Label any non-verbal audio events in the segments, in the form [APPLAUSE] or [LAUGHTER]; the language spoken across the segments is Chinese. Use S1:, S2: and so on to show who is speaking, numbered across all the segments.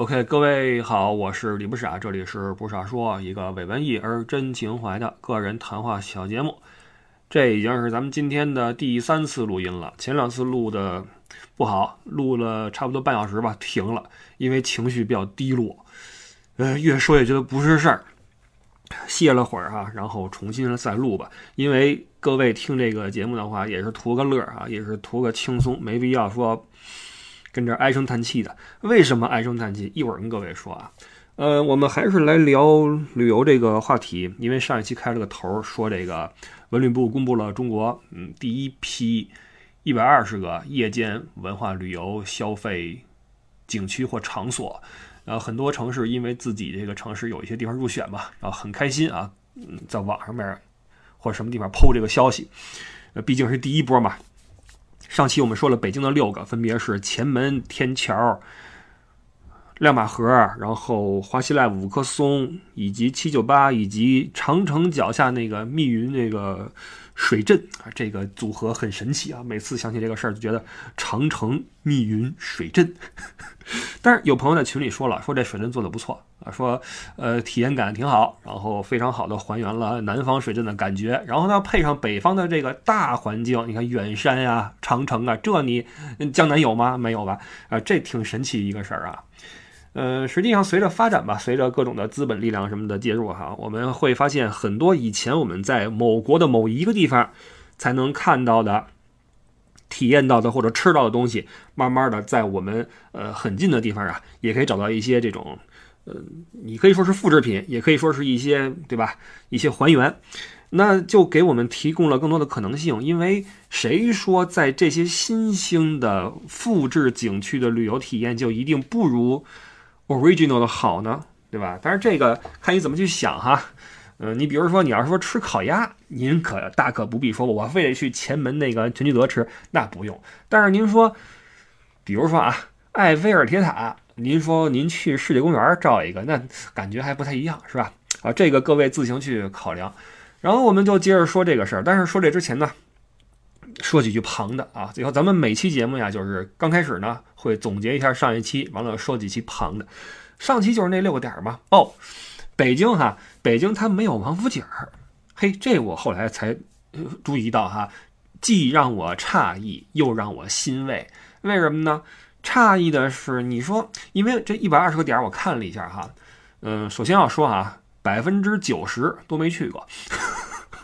S1: OK，各位好，我是李不傻，这里是不傻说，一个伪文艺而真情怀的个人谈话小节目。这已经是咱们今天的第三次录音了，前两次录的不好，录了差不多半小时吧，停了，因为情绪比较低落，呃，越说越觉得不是事儿，歇了会儿哈，然后重新再录吧。因为各位听这个节目的话，也是图个乐啊，也是图个轻松，没必要说。跟这唉声叹气的，为什么唉声叹气？一会儿跟各位说啊。呃，我们还是来聊旅游这个话题，因为上一期开了个头，说这个文旅部公布了中国嗯第一批一百二十个夜间文化旅游消费景区或场所，呃，很多城市因为自己这个城市有一些地方入选嘛，然后很开心啊，嗯，在网上面或者什么地方 PO 这个消息，呃，毕竟是第一波嘛。上期我们说了北京的六个，分别是前门、天桥、亮马河，然后华西赖、五棵松，以及七九八，以及长城脚下那个密云那个。水镇啊，这个组合很神奇啊！每次想起这个事儿，就觉得长城密云水镇。[LAUGHS] 但是有朋友在群里说了，说这水镇做的不错啊，说呃体验感挺好，然后非常好的还原了南方水镇的感觉。然后呢，配上北方的这个大环境，你看远山呀、长城啊，这你江南有吗？没有吧？啊，这挺神奇一个事儿啊。呃，实际上随着发展吧，随着各种的资本力量什么的介入哈，我们会发现很多以前我们在某国的某一个地方才能看到的、体验到的或者吃到的东西，慢慢的在我们呃很近的地方啊，也可以找到一些这种，呃，你可以说是复制品，也可以说是一些对吧？一些还原，那就给我们提供了更多的可能性。因为谁说在这些新兴的复制景区的旅游体验就一定不如？original 的好呢，对吧？但是这个看你怎么去想哈。嗯，你比如说，你要是说吃烤鸭，您可大可不必说，我非得去前门那个全聚德吃，那不用。但是您说，比如说啊，埃菲尔铁塔，您说您去世界公园照一个，那感觉还不太一样，是吧？啊，这个各位自行去考量。然后我们就接着说这个事儿。但是说这之前呢，说几句旁的啊。最后咱们每期节目呀，就是刚开始呢。会总结一下上一期，完了说几期旁的。上期就是那六个点嘛。哦，北京哈，北京它没有王府井儿。嘿，这我后来才注意到哈，既让我诧异，又让我欣慰。为什么呢？诧异的是，你说，因为这一百二十个点我看了一下哈，嗯，首先要说啊，百分之九十都没去过。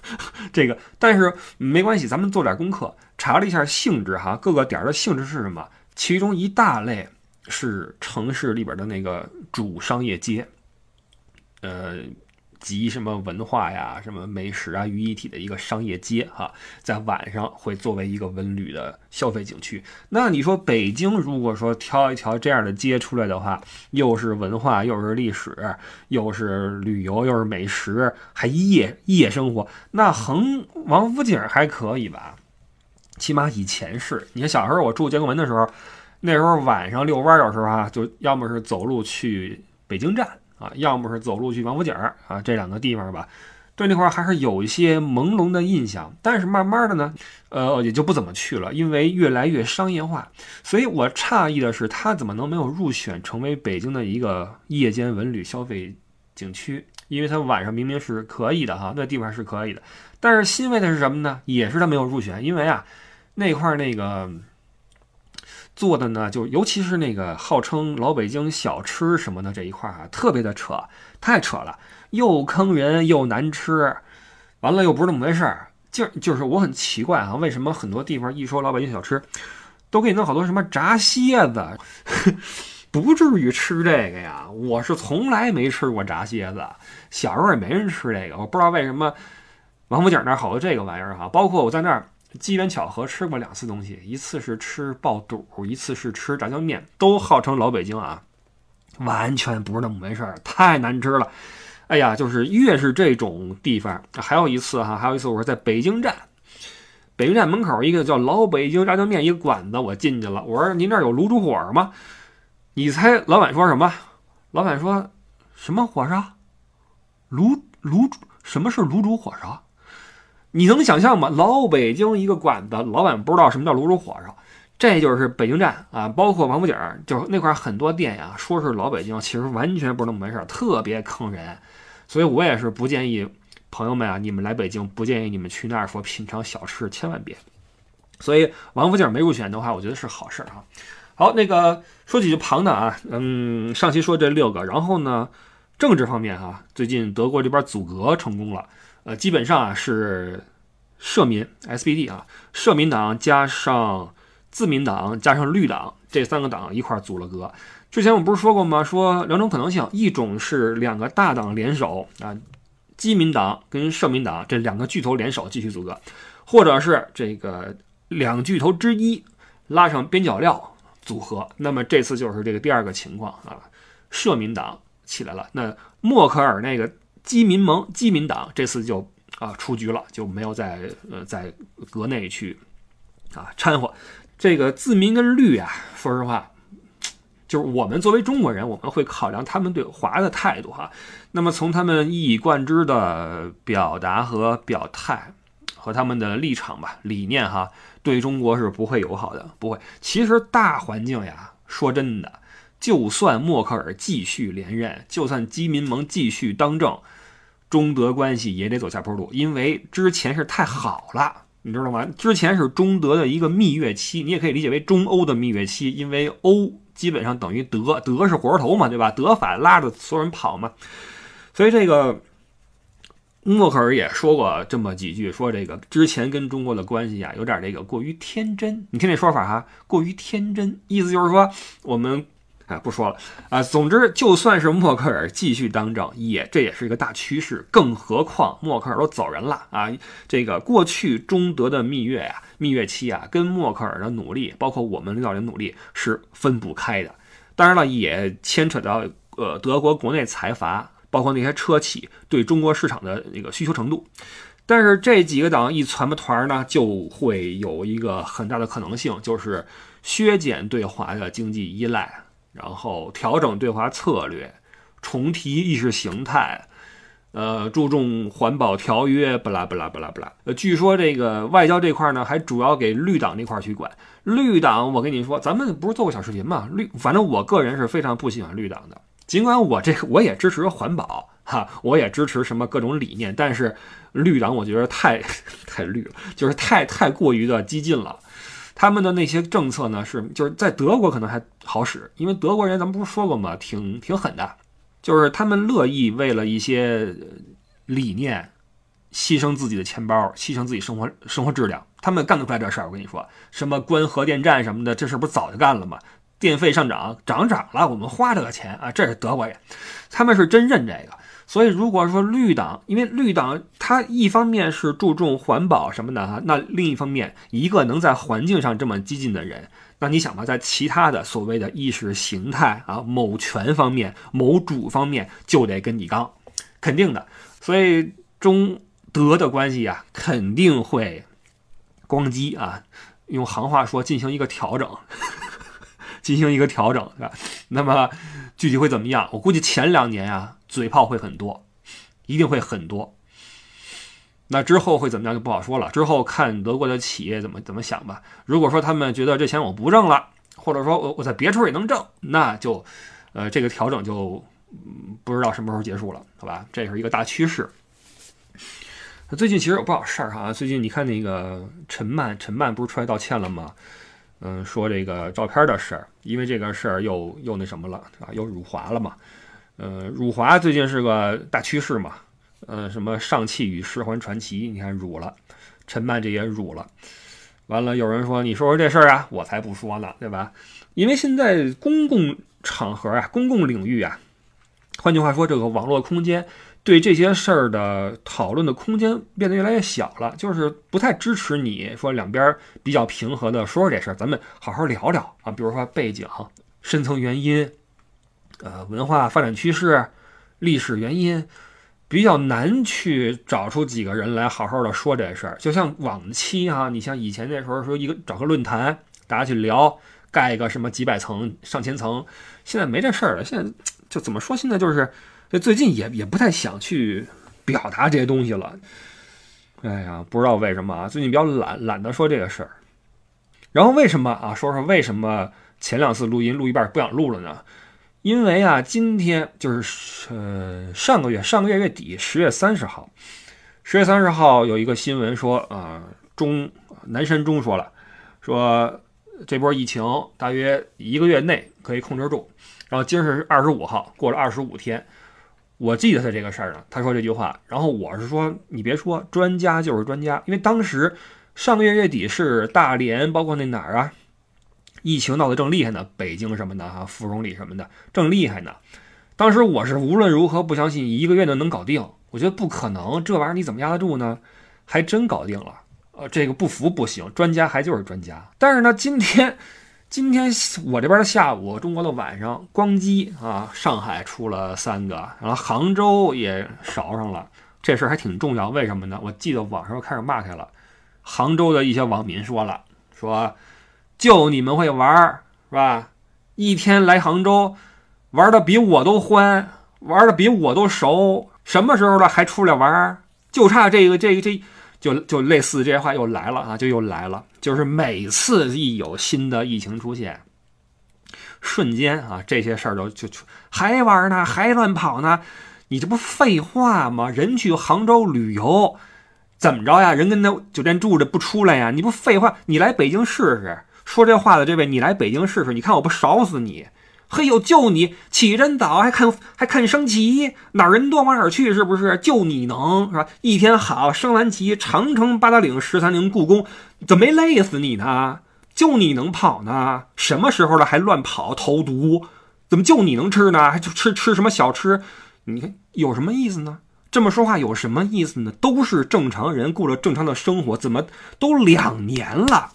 S1: [LAUGHS] 这个，但是没关系，咱们做点功课，查了一下性质哈，各个点的性质是什么？其中一大类是城市里边的那个主商业街，呃，集什么文化呀、什么美食啊于一体的一个商业街哈，在晚上会作为一个文旅的消费景区。那你说北京如果说挑一条这样的街出来的话，又是文化，又是历史，又是旅游，又是美食，还夜夜生活，那横王府井还可以吧？起码以前是，你看小时候我住建国门的时候，那时候晚上遛弯有时候啊，就要么是走路去北京站啊，要么是走路去王府井儿啊，这两个地方吧，对那块儿还是有一些朦胧的印象。但是慢慢的呢，呃，也就不怎么去了，因为越来越商业化。所以我诧异的是，它怎么能没有入选成为北京的一个夜间文旅消费景区？因为它晚上明明是可以的哈，那地方是可以的。但是欣慰的是什么呢？也是它没有入选，因为啊。那块儿那个做的呢，就尤其是那个号称老北京小吃什么的这一块儿啊，特别的扯，太扯了，又坑人又难吃，完了又不是那么回事儿。就就是我很奇怪啊，为什么很多地方一说老北京小吃，都给你弄好多什么炸蝎子，[LAUGHS] 不至于吃这个呀？我是从来没吃过炸蝎子，小时候也没人吃这个，我不知道为什么王府井那儿好多这个玩意儿哈，包括我在那儿。机缘巧合吃过两次东西，一次是吃爆肚，一次是吃炸酱面，都号称老北京啊，完全不是那么回事儿，太难吃了。哎呀，就是越是这种地方，还有一次哈，还有一次我是在北京站，北京站门口一个叫老北京炸酱面一个馆子，我进去了，我说您这儿有卤煮火烧吗？你猜老板说什么？老板说什么火烧？卤卤？什么是卤煮火烧？你能想象吗？老北京一个馆子，老板不知道什么叫卤煮火烧，这就是北京站啊，包括王府井，就是那块很多店呀，说是老北京，其实完全不是那么回事，特别坑人。所以我也是不建议朋友们啊，你们来北京不建议你们去那儿说品尝小吃，千万别。所以王府井没入选的话，我觉得是好事啊。好，那个说几句旁的啊，嗯，上期说这六个，然后呢，政治方面哈，最近德国这边阻隔成功了，呃，基本上啊是社民 SPD 啊，社民党加上自民党加上绿党这三个党一块组了阁。之前我不是说过吗？说两种可能性，一种是两个大党联手啊，基民党跟社民党这两个巨头联手继续组阁，或者是这个两巨头之一拉上边角料。组合，那么这次就是这个第二个情况啊，社民党起来了，那默克尔那个基民盟、基民党这次就啊出局了，就没有在呃在阁内去啊掺和。这个自民跟绿啊，说实话，就是我们作为中国人，我们会考量他们对华的态度哈。那么从他们一以贯之的表达和表态和他们的立场吧、理念哈。对中国是不会友好的，不会。其实大环境呀，说真的，就算默克尔继续连任，就算基民盟继续当政，中德关系也得走下坡路，因为之前是太好了，你知道吗？之前是中德的一个蜜月期，你也可以理解为中欧的蜜月期，因为欧基本上等于德，德是活头嘛，对吧？德法拉着所有人跑嘛，所以这个。默克尔也说过这么几句，说这个之前跟中国的关系啊，有点这个过于天真。你听这说法哈，过于天真，意思就是说我们啊不说了啊。总之，就算是默克尔继续当政，也这也是一个大趋势。更何况默克尔都走人了啊，这个过去中德的蜜月呀、蜜月期啊，跟默克尔的努力，包括我们领导人努力是分不开的。当然了，也牵扯到呃德国国内财阀。包括那些车企对中国市场的那个需求程度，但是这几个党一攒不团呢，就会有一个很大的可能性，就是削减对华的经济依赖，然后调整对华策略，重提意识形态，呃，注重环保条约，不拉不拉不拉不拉。呃，据说这个外交这块呢，还主要给绿党那块去管。绿党，我跟你说，咱们不是做过小视频吗？绿，反正我个人是非常不喜欢绿党的。尽管我这个我也支持环保哈，我也支持什么各种理念，但是绿党我觉得太 [LAUGHS] 太绿了，就是太太过于的激进了。他们的那些政策呢，是就是在德国可能还好使，因为德国人咱们不是说过吗？挺挺狠的，就是他们乐意为了一些理念牺牲自己的钱包，牺牲自己生活生活质量，他们干得出来这事儿。我跟你说，什么关核电站什么的，这事不早就干了吗？电费上涨，涨涨了，我们花这个钱啊，这是德国人，他们是真认这个。所以如果说绿党，因为绿党它一方面是注重环保什么的哈，那另一方面，一个能在环境上这么激进的人，那你想吧，在其他的所谓的意识形态啊、某权方面、某主方面，就得跟你刚，肯定的。所以中德的关系啊，肯定会咣叽啊，用行话说进行一个调整。[LAUGHS] 进行一个调整，是吧？那么具体会怎么样？我估计前两年啊，嘴炮会很多，一定会很多。那之后会怎么样就不好说了。之后看德国的企业怎么怎么想吧。如果说他们觉得这钱我不挣了，或者说我我在别处也能挣，那就呃这个调整就不知道什么时候结束了，好吧？这是一个大趋势。最近其实有不少事儿哈。最近你看那个陈曼，陈曼不是出来道歉了吗？嗯，说这个照片的事儿，因为这个事儿又又那什么了啊，又辱华了嘛。呃，辱华最近是个大趋势嘛。呃，什么上汽与世环传奇，你看辱了，陈曼这也辱了。完了，有人说你说说这事儿啊，我才不说呢，对吧？因为现在公共场合啊，公共领域啊，换句话说，这个网络空间。对这些事儿的讨论的空间变得越来越小了，就是不太支持你说两边比较平和的说说这事儿，咱们好好聊聊啊，比如说背景、深层原因、呃文化发展趋势、历史原因，比较难去找出几个人来好好的说这事儿。就像往期哈，你像以前那时候说一个找个论坛，大家去聊，盖一个什么几百层、上千层，现在没这事儿了。现在就怎么说？现在就是。这最近也也不太想去表达这些东西了，哎呀，不知道为什么啊，最近比较懒，懒得说这个事儿。然后为什么啊？说说为什么前两次录音录一半不想录了呢？因为啊，今天就是呃上个月上个月月底十月三十号，十月三十号有一个新闻说啊，中南山中说了，说这波疫情大约一个月内可以控制住。然后今儿是二十五号，过了二十五天，我记得他这个事儿呢。他说这句话，然后我是说你别说，专家就是专家，因为当时上个月月底是大连，包括那哪儿啊。疫情闹得正厉害呢，北京什么的哈，芙蓉里什么的正厉害呢。当时我是无论如何不相信一个月就能搞定，我觉得不可能，这玩意儿你怎么压得住呢？还真搞定了。呃，这个不服不行，专家还就是专家。但是呢，今天，[LAUGHS] 今天我这边的下午，中国的晚上，光机啊，上海出了三个，然后杭州也捎上了。这事儿还挺重要，为什么呢？我记得网上开始骂开了，杭州的一些网民说了，说。就你们会玩是吧？一天来杭州，玩的比我都欢，玩的比我都熟。什么时候了还出来玩？就差这个这个这，就就类似这些话又来了啊，就又来了。就是每次一有新的疫情出现，瞬间啊，这些事儿都就还玩呢，还乱跑呢。你这不废话吗？人去杭州旅游，怎么着呀？人跟那酒店住着不出来呀？你不废话？你来北京试试。说这话的这位，你来北京试试，你看我不烧死你！嘿呦，就你起真早，还看还看升旗，哪人多往哪儿去，是不是？就你能是吧？一天好升完旗，长城、八达岭、十三陵、故宫，怎么没累死你呢？就你能跑呢？什么时候了还乱跑投毒？怎么就你能吃呢？还就吃吃什么小吃？你看有什么意思呢？这么说话有什么意思呢？都是正常人过了正常的生活，怎么都两年了？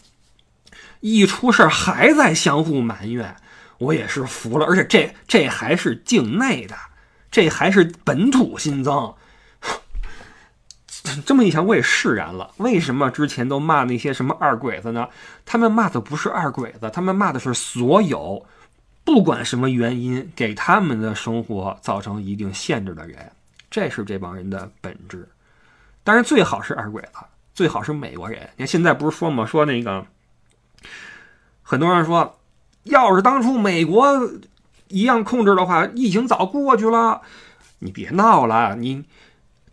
S1: 一出事还在相互埋怨，我也是服了。而且这这还是境内的，这还是本土新增。[SIGHS] 这么一想，我也释然了。为什么之前都骂那些什么二鬼子呢？他们骂的不是二鬼子，他们骂的是所有不管什么原因给他们的生活造成一定限制的人。这是这帮人的本质。当然，最好是二鬼子，最好是美国人。你看现在不是说吗？说那个。很多人说，要是当初美国一样控制的话，疫情早过去了。你别闹了，你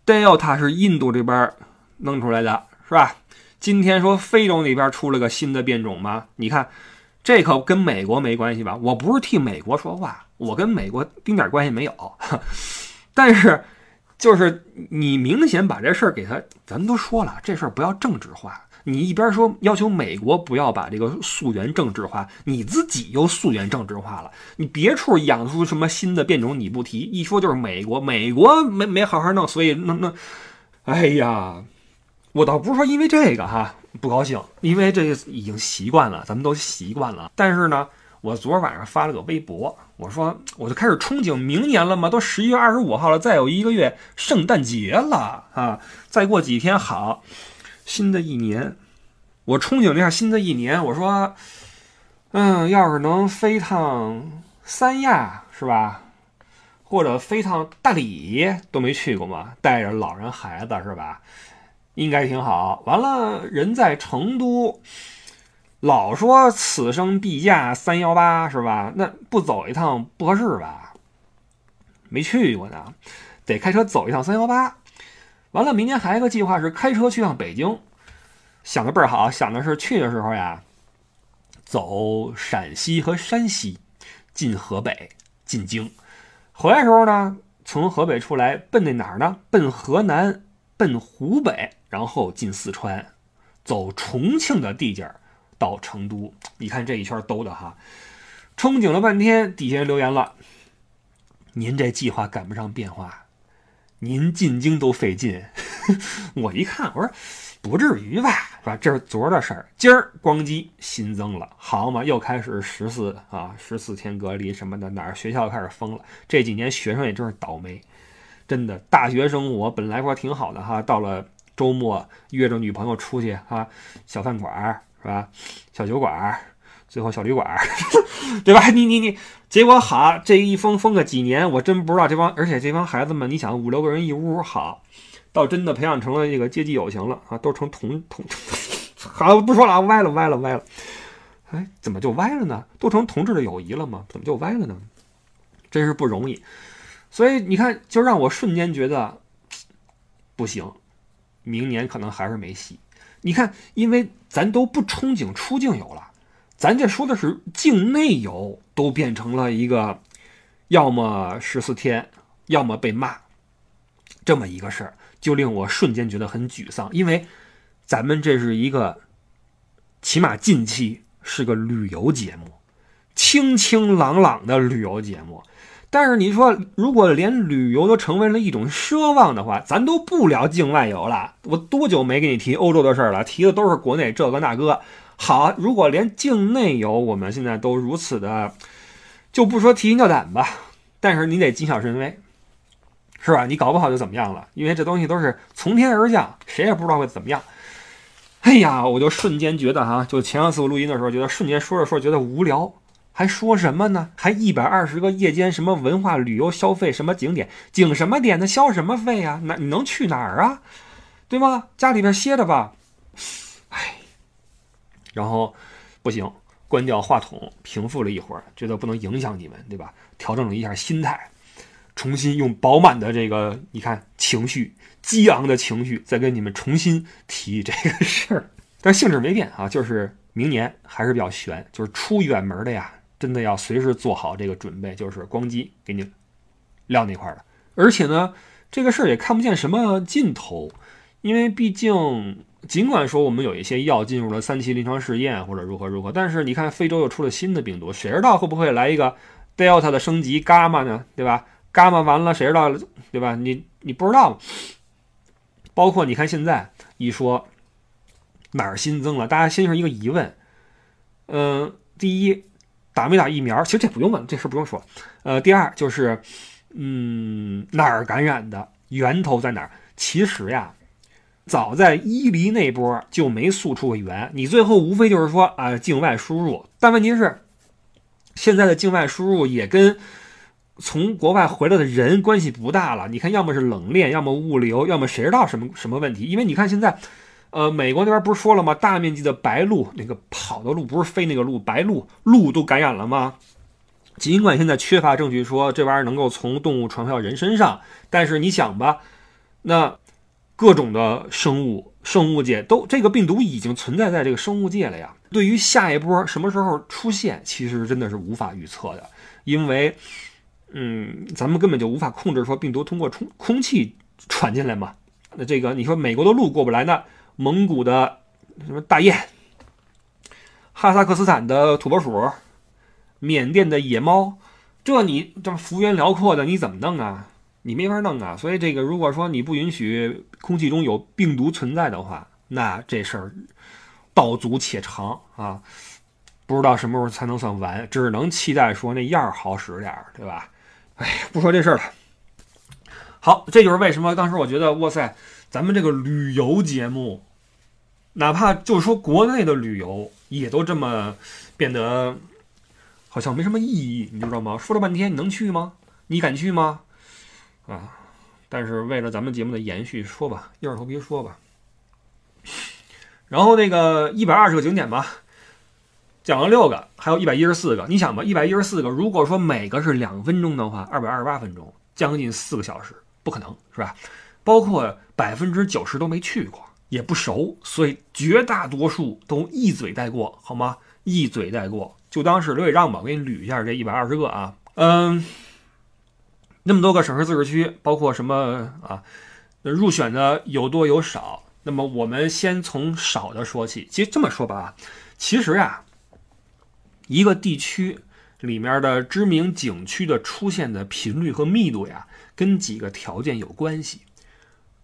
S1: Delta 是印度这边弄出来的，是吧？今天说非洲那边出了个新的变种吗？你看，这可跟美国没关系吧？我不是替美国说话，我跟美国丁点关系没有。[LAUGHS] 但是，就是你明显把这事儿给他，咱都说了，这事儿不要政治化。你一边说要求美国不要把这个溯源政治化，你自己又溯源政治化了。你别处养出什么新的变种，你不提，一说就是美国，美国没没好好弄，所以那那，哎呀，我倒不是说因为这个哈不高兴，因为这已经习惯了，咱们都习惯了。但是呢，我昨晚上发了个微博，我说我就开始憧憬明年了嘛，都十一月二十五号了，再有一个月圣诞节了啊，再过几天好。新的一年，我憧憬了一下新的一年。我说，嗯，要是能飞趟三亚，是吧？或者飞趟大理，都没去过嘛，带着老人孩子，是吧？应该挺好。完了，人在成都，老说此生必驾三幺八，是吧？那不走一趟不合适吧？没去过呢，得开车走一趟三幺八。完了，明年还有一个计划是开车去趟北京，想的倍儿好，想的是去的时候呀，走陕西和山西，进河北，进京；回来时候呢，从河北出来，奔那哪儿呢？奔河南，奔湖北，然后进四川，走重庆的地界儿到成都。你看这一圈兜的哈，憧憬了半天，底下人留言了：“您这计划赶不上变化。”您进京都费劲，[LAUGHS] 我一看，我说不至于吧，是吧？这是昨儿的事儿，今儿咣叽新增了，好嘛，又开始十四啊，十四天隔离什么的，哪儿学校开始封了？这几年学生也真是倒霉，真的，大学生活本来说挺好的哈，到了周末约着女朋友出去哈，小饭馆是吧？小酒馆。最后小旅馆，[LAUGHS] 对吧？你你你，结果好，这一封封个几年，我真不知道这帮，而且这帮孩子们，你想五六个人一屋，好，到真的培养成了这个阶级友情了啊，都成同同，[LAUGHS] 好了不说了啊，歪了歪了歪了。哎，怎么就歪了呢？都成同志的友谊了吗？怎么就歪了呢？真是不容易。所以你看，就让我瞬间觉得不行，明年可能还是没戏。你看，因为咱都不憧憬出境游了，咱这说的是境内游，都变成了一个要么十四天，要么被骂这么一个事儿，就令我瞬间觉得很沮丧。因为咱们这是一个，起码近期。是个旅游节目，清清朗朗的旅游节目。但是你说，如果连旅游都成为了一种奢望的话，咱都不聊境外游了。我多久没给你提欧洲的事儿了？提的都是国内这个那个。好，如果连境内游我们现在都如此的，就不说提心吊胆吧，但是你得谨小慎微，是吧？你搞不好就怎么样了？因为这东西都是从天而降，谁也不知道会怎么样。哎呀，我就瞬间觉得哈，就前两次我录音的时候，觉得瞬间说着说着觉得无聊，还说什么呢？还一百二十个夜间什么文化旅游消费什么景点，景什么点的消什么费呀？那你能去哪儿啊？对吗？家里边歇着吧。哎，然后不行，关掉话筒，平复了一会儿，觉得不能影响你们，对吧？调整了一下心态。重新用饱满的这个，你看情绪激昂的情绪，再跟你们重新提这个事儿，但性质没变啊，就是明年还是比较悬，就是出远门的呀，真的要随时做好这个准备，就是光机给你撂那块儿了。而且呢，这个事儿也看不见什么尽头，因为毕竟尽管说我们有一些药进入了三期临床试验或者如何如何，但是你看非洲又出了新的病毒，谁知道会不会来一个 Delta 的升级伽马呢？对吧？伽马完了，谁知道对吧？你你不知道，包括你看现在一说哪儿新增了，大家先是一个疑问。嗯，第一，打没打疫苗？其实这不用问，这事不用说。呃，第二就是，嗯，哪儿感染的，源头在哪儿？其实呀，早在伊犁那波就没溯出过源，你最后无非就是说啊，境外输入。但问题是，现在的境外输入也跟。从国外回来的人关系不大了，你看，要么是冷链，要么物流，要么谁知道什么什么问题？因为你看现在，呃，美国那边不是说了吗？大面积的白鹿，那个跑的鹿不是飞那个鹿，白鹿鹿都感染了吗？尽管现在缺乏证据说这玩意儿能够从动物传到人身上，但是你想吧，那各种的生物生物界都这个病毒已经存在在这个生物界了呀。对于下一波什么时候出现，其实真的是无法预测的，因为。嗯，咱们根本就无法控制说病毒通过空空气传进来嘛。那这个你说美国的路过不来，那蒙古的什么大雁、哈萨克斯坦的土拨鼠、缅甸的野猫，这你这幅员辽阔的你怎么弄啊？你没法弄啊。所以这个如果说你不允许空气中有病毒存在的话，那这事儿道阻且长啊，不知道什么时候才能算完，只能期待说那样好使点儿，对吧？哎，不说这事儿了。好，这就是为什么当时我觉得，哇塞，咱们这个旅游节目，哪怕就是说国内的旅游，也都这么变得好像没什么意义，你知道吗？说了半天，你能去吗？你敢去吗？啊！但是为了咱们节目的延续，说吧，硬着头皮说吧。然后那个一百二十个景点吧。讲了六个，还有一百一十四个。你想吧，一百一十四个，如果说每个是两分钟的话，二百二十八分钟，将近四个小时，不可能是吧？包括百分之九十都没去过，也不熟，所以绝大多数都一嘴带过，好吗？一嘴带过，就当是刘伟让吧。我给你捋一下这一百二十个啊，嗯，那么多个省市自治区，包括什么啊？入选的有多有少？那么我们先从少的说起。其实这么说吧，其实呀。一个地区里面的知名景区的出现的频率和密度呀，跟几个条件有关系。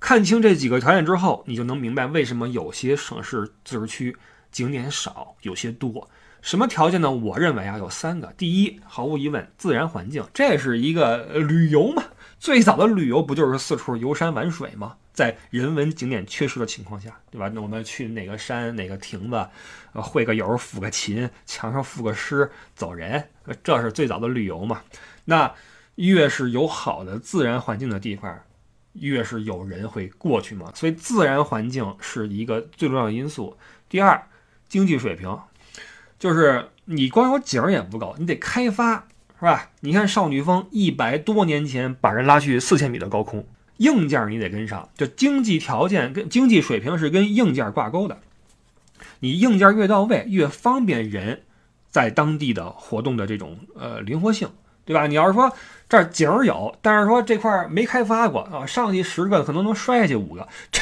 S1: 看清这几个条件之后，你就能明白为什么有些省市自治区景点少，有些多。什么条件呢？我认为啊，有三个。第一，毫无疑问，自然环境，这是一个旅游嘛。最早的旅游不就是四处游山玩水吗？在人文景点缺失的情况下，对吧？那我们去哪个山哪个亭子，呃，会个友，抚个琴，墙上赋个诗，走人，这是最早的旅游嘛。那越是有好的自然环境的地方，越是有人会过去嘛。所以自然环境是一个最重要的因素。第二，经济水平，就是你光有景儿也不够，你得开发，是吧？你看少女峰一百多年前把人拉去四千米的高空，硬件你得跟上，就经济条件跟经济水平是跟硬件挂钩的。你硬件越到位，越方便人在当地的活动的这种呃灵活性，对吧？你要是说这儿景儿有，但是说这块儿没开发过啊，上去十个可能能摔下去五个，这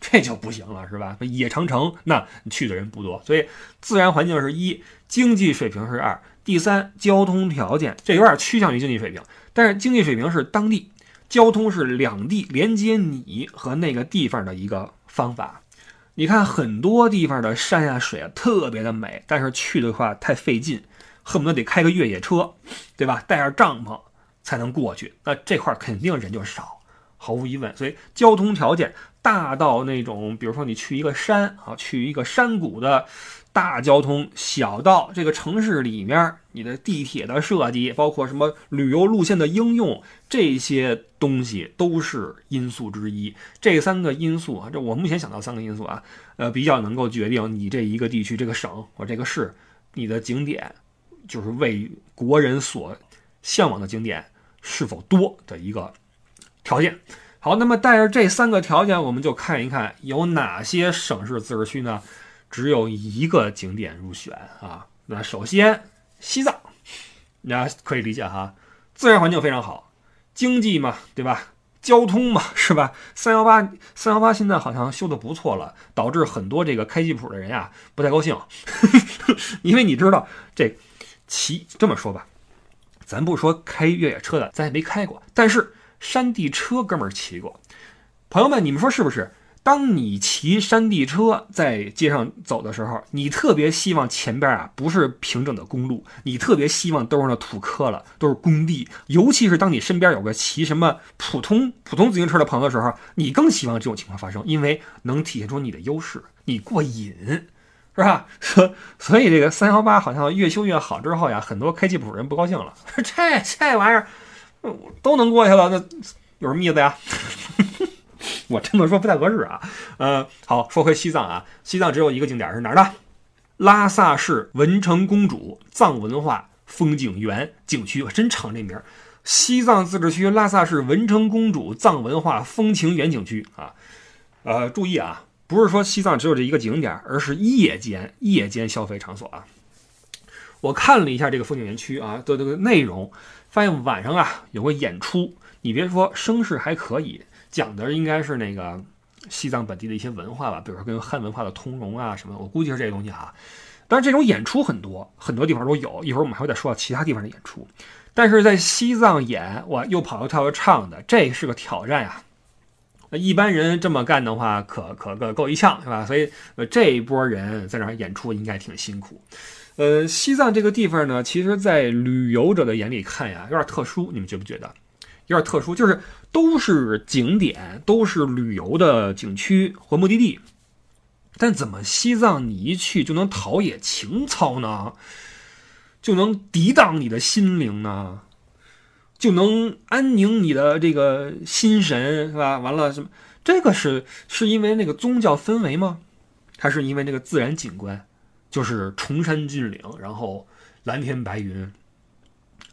S1: 这就不行了，是吧？野长城那去的人不多，所以自然环境是一，经济水平是二，第三交通条件这有点趋向于经济水平，但是经济水平是当地，交通是两地连接你和那个地方的一个方法。你看很多地方的山呀水啊特别的美，但是去的话太费劲，恨不得得开个越野车，对吧？带着帐篷才能过去，那这块肯定人就少，毫无疑问。所以交通条件大到那种，比如说你去一个山啊，去一个山谷的。大交通，小到这个城市里面，你的地铁的设计，包括什么旅游路线的应用，这些东西都是因素之一。这三个因素啊，这我目前想到三个因素啊，呃，比较能够决定你这一个地区、这个省或这个市，你的景点就是为国人所向往的景点是否多的一个条件。好，那么带着这三个条件，我们就看一看有哪些省市自治区呢？只有一个景点入选啊！那首先西藏，大家可以理解哈，自然环境非常好，经济嘛，对吧？交通嘛，是吧？三幺八，三幺八现在好像修的不错了，导致很多这个开吉普的人呀不太高兴，[LAUGHS] 因为你知道这骑这么说吧，咱不说开越野车的，咱也没开过，但是山地车哥们儿骑过，朋友们，你们说是不是？当你骑山地车在街上走的时候，你特别希望前边啊不是平整的公路，你特别希望都是那土坷了，都是工地。尤其是当你身边有个骑什么普通普通自行车的朋友的时候，你更希望这种情况发生，因为能体现出你的优势，你过瘾，是吧？[LAUGHS] 所所以这个三幺八好像越修越好之后呀，很多开吉普人不高兴了，[LAUGHS] 这这玩意儿都能过去了，那有什么意思呀？[LAUGHS] 我这么说不太合适啊，呃，好，说回西藏啊，西藏只有一个景点是哪儿呢？拉萨市文成公主藏文化风景园景区，我真长这名儿。西藏自治区拉萨市文成公主藏文化风情园景区啊，呃，注意啊，不是说西藏只有这一个景点，而是夜间夜间消费场所啊。我看了一下这个风景园区啊的这个内容，发现晚上啊有个演出，你别说声势还可以。讲的应该是那个西藏本地的一些文化吧，比如说跟汉文化的通融啊什么，我估计是这些东西哈。但是这种演出很多，很多地方都有。一会儿我们还会再说到其他地方的演出。但是在西藏演，哇，又跑又跳又唱的，这是个挑战呀。一般人这么干的话，可可个够一呛，是吧？所以呃，这一波人在那儿演出应该挺辛苦。呃，西藏这个地方呢，其实在旅游者的眼里看呀，有点特殊，你们觉不觉得？有点特殊，就是都是景点，都是旅游的景区和目的地，但怎么西藏你一去就能陶冶情操呢？就能抵挡你的心灵呢？就能安宁你的这个心神，是吧？完了什么？这个是是因为那个宗教氛围吗？还是因为那个自然景观？就是崇山峻岭，然后蓝天白云，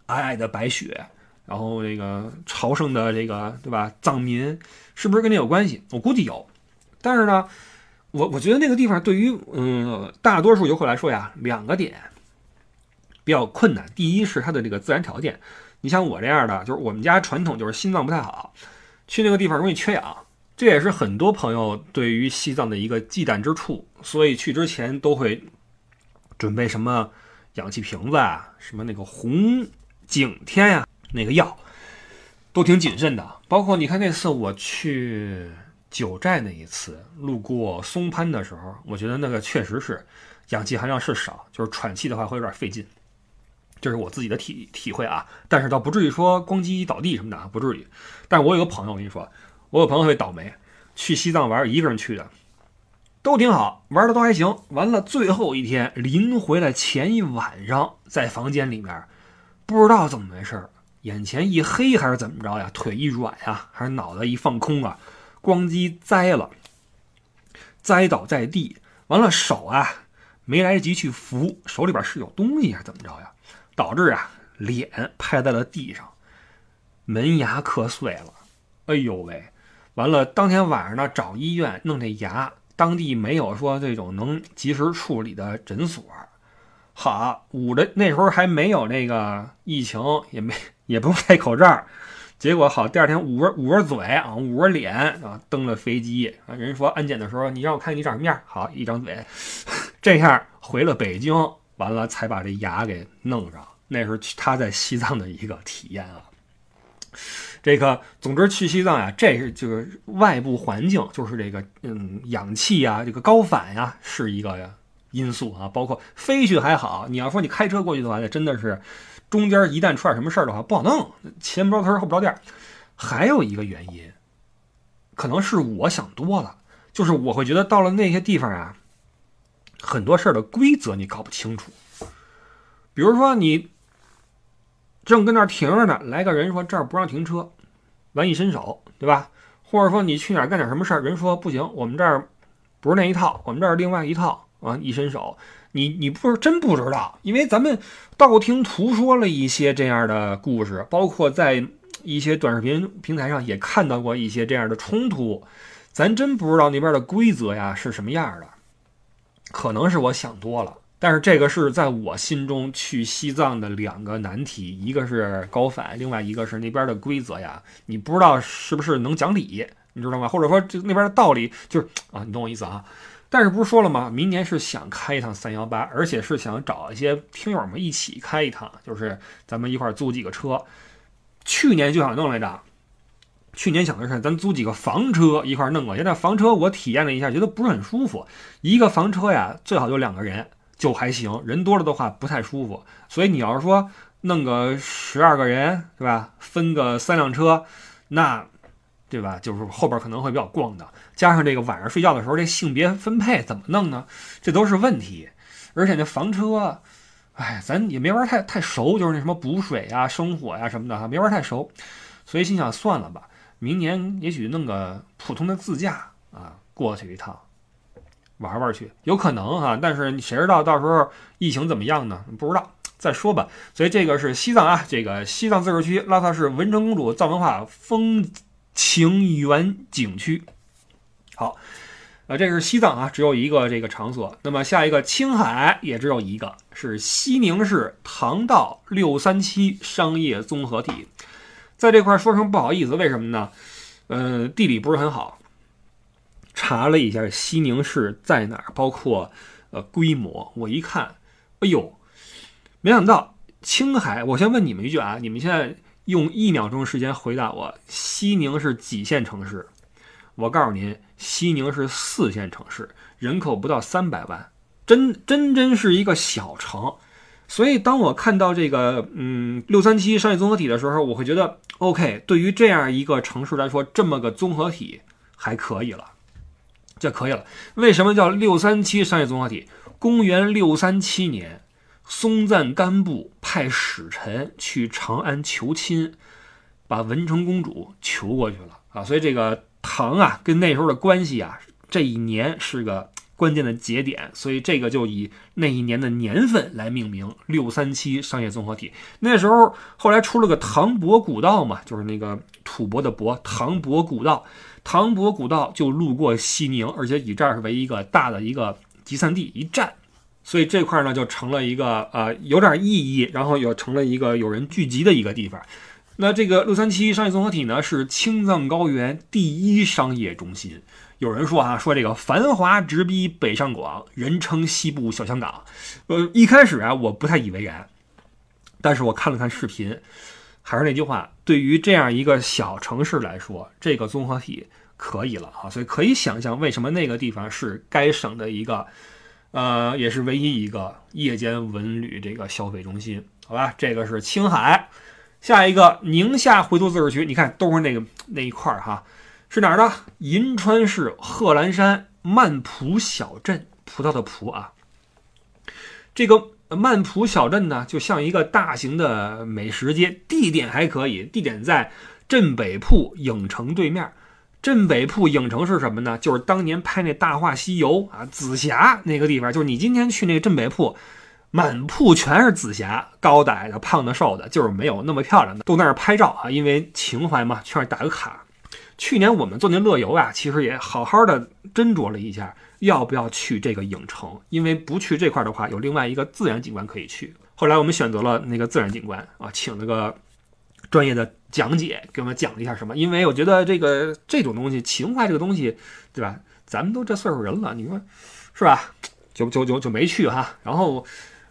S1: 皑皑的白雪。然后这个朝圣的这个对吧？藏民是不是跟这有关系？我估计有，但是呢，我我觉得那个地方对于嗯大多数游客来说呀，两个点比较困难。第一是它的这个自然条件，你像我这样的，就是我们家传统就是心脏不太好，去那个地方容易缺氧，这也是很多朋友对于西藏的一个忌惮之处，所以去之前都会准备什么氧气瓶子啊，什么那个红景天呀。那个药都挺谨慎的，包括你看那次我去九寨那一次，路过松潘的时候，我觉得那个确实是氧气含量是少，就是喘气的话会有点费劲，这是我自己的体体会啊。但是倒不至于说咣叽倒地什么的啊，不至于。但是我有个朋友，我跟你说，我有朋友特别倒霉，去西藏玩，一个人去的，都挺好玩的都还行。完了最后一天临回来前一晚上，在房间里面不知道怎么回事。眼前一黑还是怎么着呀？腿一软呀，还是脑袋一放空啊？咣叽栽了，栽倒在地。完了手啊，没来得及去扶，手里边是有东西还是怎么着呀？导致啊脸拍在了地上，门牙磕碎了。哎呦喂！完了，当天晚上呢找医院弄这牙，当地没有说这种能及时处理的诊所。好，捂着那时候还没有那个疫情，也没也不用戴口罩。结果好，第二天捂着捂着嘴啊，捂着脸啊，登了飞机啊。人说安检的时候，你让我看你长什么样？好，一张嘴，[LAUGHS] 这下回了北京，完了才把这牙给弄上。那是他在西藏的一个体验啊。这个，总之去西藏呀，这是就是外部环境，就是这个嗯，氧气呀，这个高反呀，是一个。因素啊，包括飞去还好，你要说你开车过去的话，那真的是中间一旦出点什么事儿的话，不好弄，前不着村后不着店。还有一个原因，可能是我想多了，就是我会觉得到了那些地方啊，很多事儿的规则你搞不清楚。比如说你正跟那儿停着呢，来个人说这儿不让停车，完一伸手，对吧？或者说你去哪儿干点什么事儿，人说不行，我们这儿不是那一套，我们这儿另外一套。啊！一伸手，你你不是真不知道，因为咱们道听途说了一些这样的故事，包括在一些短视频平台上也看到过一些这样的冲突，咱真不知道那边的规则呀是什么样的。可能是我想多了，但是这个是在我心中去西藏的两个难题，一个是高反，另外一个是那边的规则呀，你不知道是不是能讲理，你知道吗？或者说这那边的道理就是啊，你懂我意思啊？但是不是说了吗？明年是想开一趟三幺八，而且是想找一些听友们一起开一趟，就是咱们一块租几个车。去年就想弄来着，去年想的是咱租几个房车一块弄过去。但房车我体验了一下，觉得不是很舒服。一个房车呀，最好就两个人就还行，人多了的话不太舒服。所以你要是说弄个十二个人是吧，分个三辆车，那。对吧？就是后边可能会比较逛的，加上这个晚上睡觉的时候，这性别分配怎么弄呢？这都是问题。而且那房车，哎，咱也没玩太太熟，就是那什么补水呀、生火呀什么的，没玩太熟。所以心想算了吧，明年也许弄个普通的自驾啊，过去一趟玩玩去，有可能哈。但是谁知道到时候疫情怎么样呢？不知道，再说吧。所以这个是西藏啊，这个西藏自治区拉萨市文成公主藏文化风。情园景区，好，呃，这是西藏啊，只有一个这个场所。那么下一个青海也只有一个，是西宁市唐道六三七商业综合体。在这块说声不好意思，为什么呢？呃，地理不是很好。查了一下西宁市在哪儿，包括呃规模，我一看，哎呦，没想到青海。我先问你们一句啊，你们现在？用一秒钟时间回答我，西宁是几线城市？我告诉您，西宁是四线城市，人口不到三百万，真真真是一个小城。所以，当我看到这个嗯六三七商业综合体的时候，我会觉得 OK。对于这样一个城市来说，这么个综合体还可以了，就可以了。为什么叫六三七商业综合体？公元六三七年。松赞干布派使臣去长安求亲，把文成公主求过去了啊！所以这个唐啊，跟那时候的关系啊，这一年是个关键的节点，所以这个就以那一年的年份来命名六三七商业综合体。那时候后来出了个唐博古道嘛，就是那个吐蕃的蕃，唐博古道，唐伯古道就路过西宁，而且以这儿为一个大的一个集散地一站。所以这块呢就成了一个呃有点意义，然后又成了一个有人聚集的一个地方。那这个六三七商业综合体呢是青藏高原第一商业中心。有人说啊，说这个繁华直逼北上广，人称西部小香港。呃，一开始啊我不太以为然，但是我看了看视频，还是那句话，对于这样一个小城市来说，这个综合体可以了啊。所以可以想象为什么那个地方是该省的一个。呃，也是唯一一个夜间文旅这个消费中心，好吧？这个是青海，下一个宁夏回族自治区，你看都是那个那一块儿哈，是哪儿的？银川市贺兰山曼浦小镇，葡萄的葡啊。这个曼浦小镇呢，就像一个大型的美食街，地点还可以，地点在镇北铺影城对面。镇北铺影城是什么呢？就是当年拍那《大话西游》啊，紫霞那个地方。就是你今天去那个镇北铺，满铺全是紫霞，高矮的、胖的、瘦的，就是没有那么漂亮的，都在那儿拍照啊，因为情怀嘛，去那儿打个卡。去年我们做那乐游啊，其实也好好的斟酌了一下，要不要去这个影城？因为不去这块的话，有另外一个自然景观可以去。后来我们选择了那个自然景观啊，请了个专业的讲解给我们讲了一下什么。因为我觉得这个这种东西，情怀这个东西，对吧？咱们都这岁数人了，你说是吧？就就就就没去哈。然后，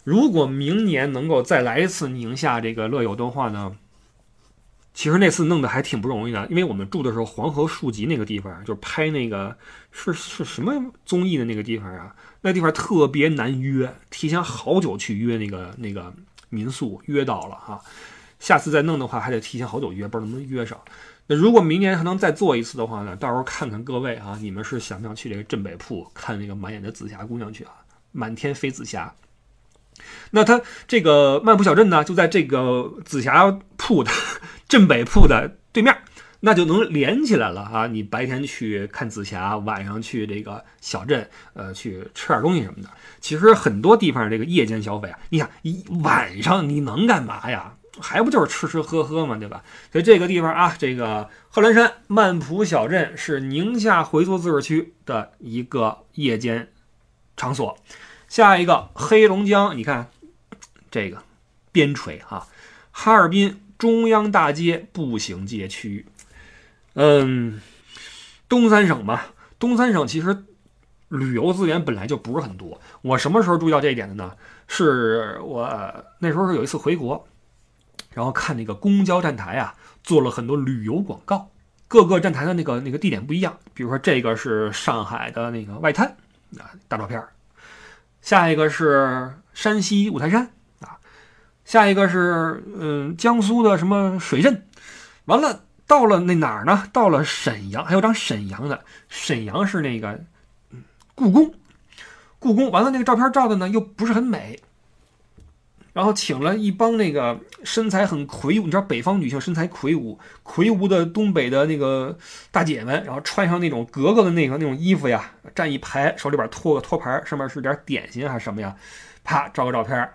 S1: 如果明年能够再来一次宁夏这个乐游的话呢？其实那次弄得还挺不容易的，因为我们住的时候黄河树集那个地方，就是拍那个是是什么综艺的那个地方啊，那地方特别难约，提前好久去约那个那个民宿，约到了哈，下次再弄的话还得提前好久约，不知道能不能约上。那如果明年还能再做一次的话呢，到时候看看各位啊，你们是想不想去这个镇北铺看那个满眼的紫霞姑娘去啊？满天飞紫霞。那它这个漫步小镇呢，就在这个紫霞铺的镇北铺的对面，那就能连起来了啊！你白天去看紫霞，晚上去这个小镇，呃，去吃点东西什么的。其实很多地方这个夜间消费啊，你想一晚上你能干嘛呀？还不就是吃吃喝喝嘛，对吧？所以这个地方啊，这个贺兰山漫步小镇是宁夏回族自治区的一个夜间场所。下一个黑龙江，你看这个边陲哈，哈尔滨中央大街步行街区，嗯，东三省吧，东三省其实旅游资源本来就不是很多。我什么时候注意到这一点的呢？是我那时候是有一次回国，然后看那个公交站台啊，做了很多旅游广告，各个站台的那个那个地点不一样。比如说这个是上海的那个外滩啊，大照片。下一个是山西五台山啊，下一个是嗯江苏的什么水镇，完了到了那哪儿呢？到了沈阳，还有张沈阳的，沈阳是那个故宫，故宫完了那个照片照的呢又不是很美。然后请了一帮那个身材很魁梧，你知道北方女性身材魁梧，魁梧的东北的那个大姐们，然后穿上那种格格的那个那种衣服呀，站一排，手里边托个托盘，上面是点点心还是什么呀？啪，照个照片。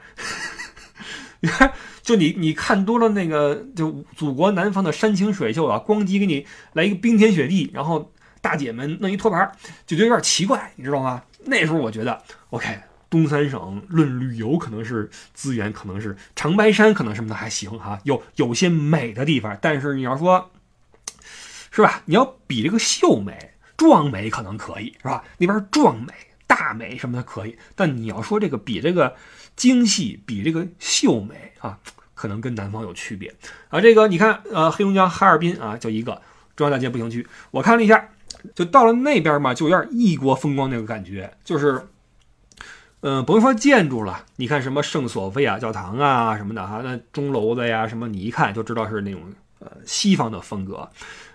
S1: 你看，就你你看多了那个，就祖国南方的山清水秀啊，咣叽给你来一个冰天雪地，然后大姐们弄一托盘，就觉得有点奇怪，你知道吗？那时候我觉得，OK。东三省论旅游可能是资源，可能是长白山，可能什么的还行哈，有有些美的地方。但是你要说，是吧？你要比这个秀美、壮美可能可以，是吧？那边壮美、大美什么的可以。但你要说这个比这个精细、比这个秀美啊，可能跟南方有区别啊。这个你看，呃，黑龙江哈尔滨啊，就一个中央大街步行区。我看了一下，就到了那边嘛，就有点异国风光那个感觉，就是。嗯，甭说建筑了，你看什么圣索菲亚教堂啊什么的哈，那钟楼子呀什么，你一看就知道是那种呃西方的风格，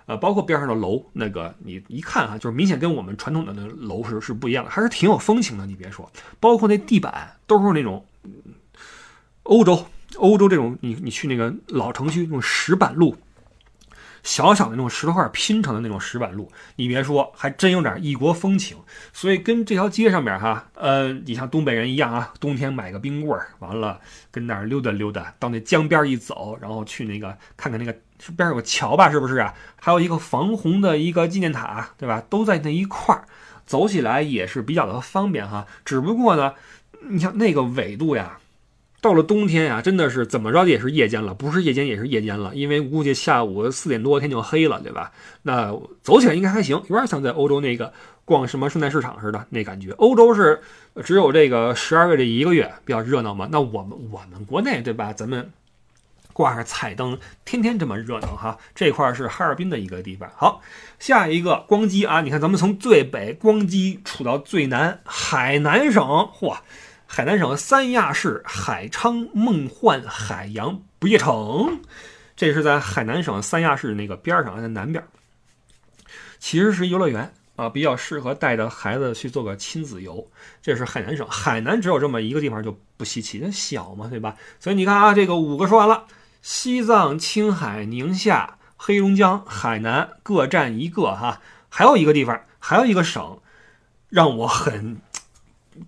S1: 呃，包括边上的楼，那个你一看哈，就是明显跟我们传统的那楼是是不一样的，还是挺有风情的。你别说，包括那地板都是那种欧洲欧洲这种，你你去那个老城区那种石板路。小小的那种石头块拼成的那种石板路，你别说，还真有点异国风情。所以跟这条街上面哈，呃，你像东北人一样啊，冬天买个冰棍儿，完了跟那儿溜达溜达，到那江边一走，然后去那个看看那个边有个桥吧，是不是啊？还有一个防洪的一个纪念塔，对吧？都在那一块儿，走起来也是比较的方便哈。只不过呢，你像那个纬度呀。到了冬天呀，真的是怎么着也是夜间了，不是夜间也是夜间了，因为估计下午四点多天就黑了，对吧？那走起来应该还行，有点像在欧洲那个逛什么圣诞市场似的那感觉。欧洲是只有这个十二月这一个月比较热闹嘛，那我们我们国内对吧？咱们挂上彩灯，天天这么热闹哈。这块是哈尔滨的一个地方。好，下一个光机啊，你看咱们从最北光机处到最南海南省，嚯！海南省三亚市海昌梦幻海洋不夜城，这是在海南省三亚市那个边上，在南边。其实是游乐园啊，比较适合带着孩子去做个亲子游。这是海南省，海南只有这么一个地方就不稀奇，它小嘛，对吧？所以你看啊，这个五个说完了，西藏、青海、宁夏、黑龙江、海南各占一个哈。还有一个地方，还有一个省，让我很